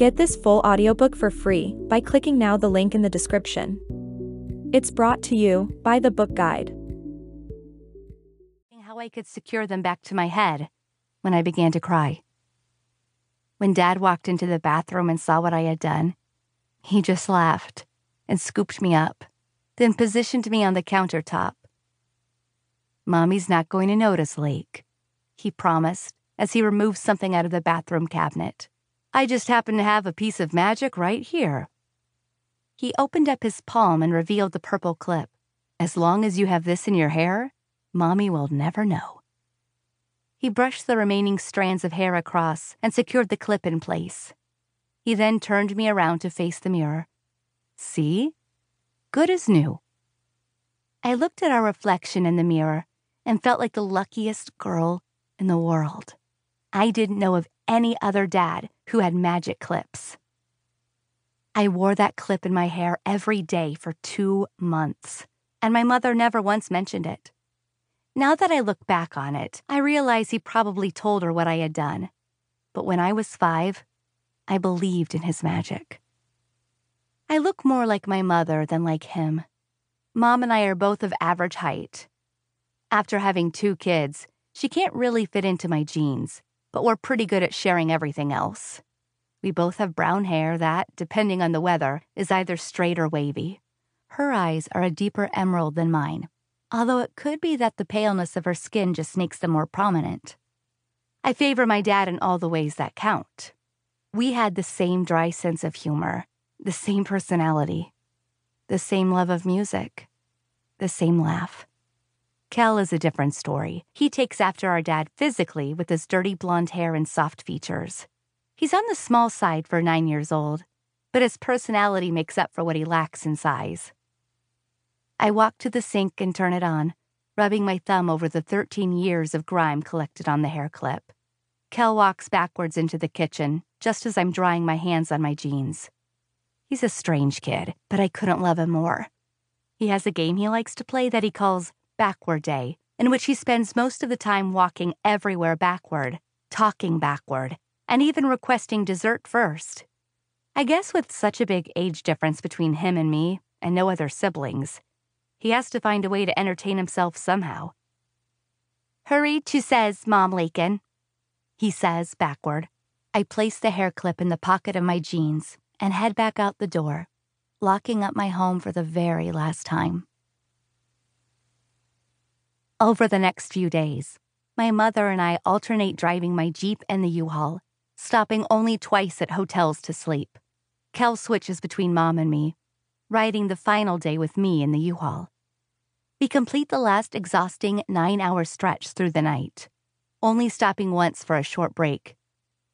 Get this full audiobook for free by clicking now the link in the description. It's brought to you by the book guide. How I could secure them back to my head when I began to cry. When Dad walked into the bathroom and saw what I had done, he just laughed and scooped me up, then positioned me on the countertop. Mommy's not going to notice, Lake, he promised as he removed something out of the bathroom cabinet. I just happen to have a piece of magic right here. He opened up his palm and revealed the purple clip. As long as you have this in your hair, Mommy will never know. He brushed the remaining strands of hair across and secured the clip in place. He then turned me around to face the mirror. See? Good as new. I looked at our reflection in the mirror and felt like the luckiest girl in the world. I didn't know of any other dad who had magic clips. I wore that clip in my hair every day for two months, and my mother never once mentioned it. Now that I look back on it, I realize he probably told her what I had done. But when I was five, I believed in his magic. I look more like my mother than like him. Mom and I are both of average height. After having two kids, she can't really fit into my jeans, but we're pretty good at sharing everything else. We both have brown hair that, depending on the weather, is either straight or wavy. Her eyes are a deeper emerald than mine, although it could be that the paleness of her skin just makes them more prominent. I favor my dad in all the ways that count. We had the same dry sense of humor, the same personality, the same love of music, the same laugh. Kel is a different story. He takes after our dad physically with his dirty blonde hair and soft features. He's on the small side for nine years old, but his personality makes up for what he lacks in size. I walk to the sink and turn it on, rubbing my thumb over the 13 years of grime collected on the hair clip. Kel walks backwards into the kitchen, just as I'm drying my hands on my jeans. He's a strange kid, but I couldn't love him more. He has a game he likes to play that he calls Backward Day, in which he spends most of the time walking everywhere backward, talking backward, and even requesting dessert first. I guess with such a big age difference between him and me, and no other siblings, he has to find a way to entertain himself somehow. Hurry to says, Mom Layken, he says backward. I place the hair clip in the pocket of my jeans and head back out the door, locking up my home for the very last time. Over the next few days, my mother and I alternate driving my Jeep and the U-Haul, stopping only twice at hotels to sleep. Kel switches between mom and me, riding the final day with me in the U-Haul. We complete the last exhausting nine-hour stretch through the night, only stopping once for a short break.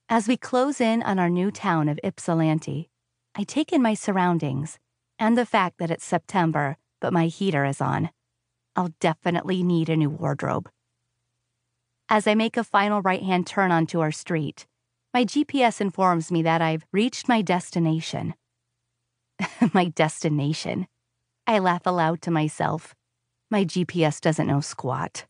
As we close in on our new town of Ypsilanti, I take in my surroundings and the fact that it's September, but my heater is on. I'll definitely need a new wardrobe. As I make a final right hand turn onto our street, my GPS informs me that I've reached my destination. my destination. I laugh aloud to myself. My GPS doesn't know squat.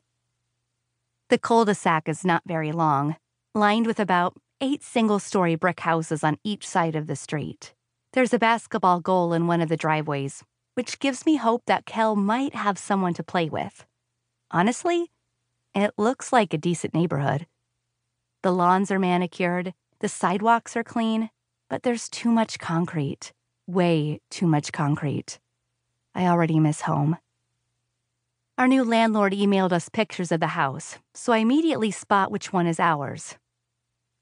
The cul de sac is not very long, lined with about eight single story brick houses on each side of the street. There's a basketball goal in one of the driveways, which gives me hope that Kel might have someone to play with. Honestly, it looks like a decent neighborhood. The lawns are manicured, the sidewalks are clean, but there's too much concrete. Way too much concrete. I already miss home. Our new landlord emailed us pictures of the house, so I immediately spot which one is ours.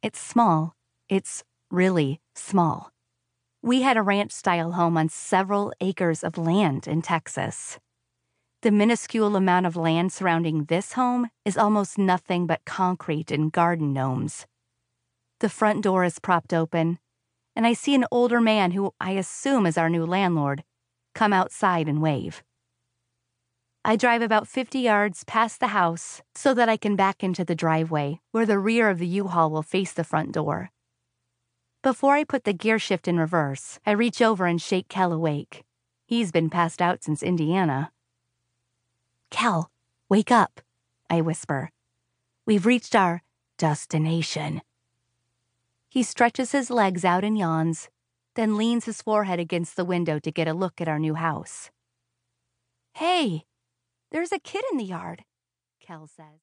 It's small. It's really small. We had a ranch style home on several acres of land in Texas. The minuscule amount of land surrounding this home is almost nothing but concrete and garden gnomes. The front door is propped open, and I see an older man who I assume is our new landlord come outside and wave. I drive about 50 yards past the house so that I can back into the driveway where the rear of the U Haul will face the front door. Before I put the gear shift in reverse, I reach over and shake Kel awake. He's been passed out since Indiana. Kel, wake up, I whisper. We've reached our destination. He stretches his legs out and yawns, then leans his forehead against the window to get a look at our new house. Hey, there's a kid in the yard, Kel says.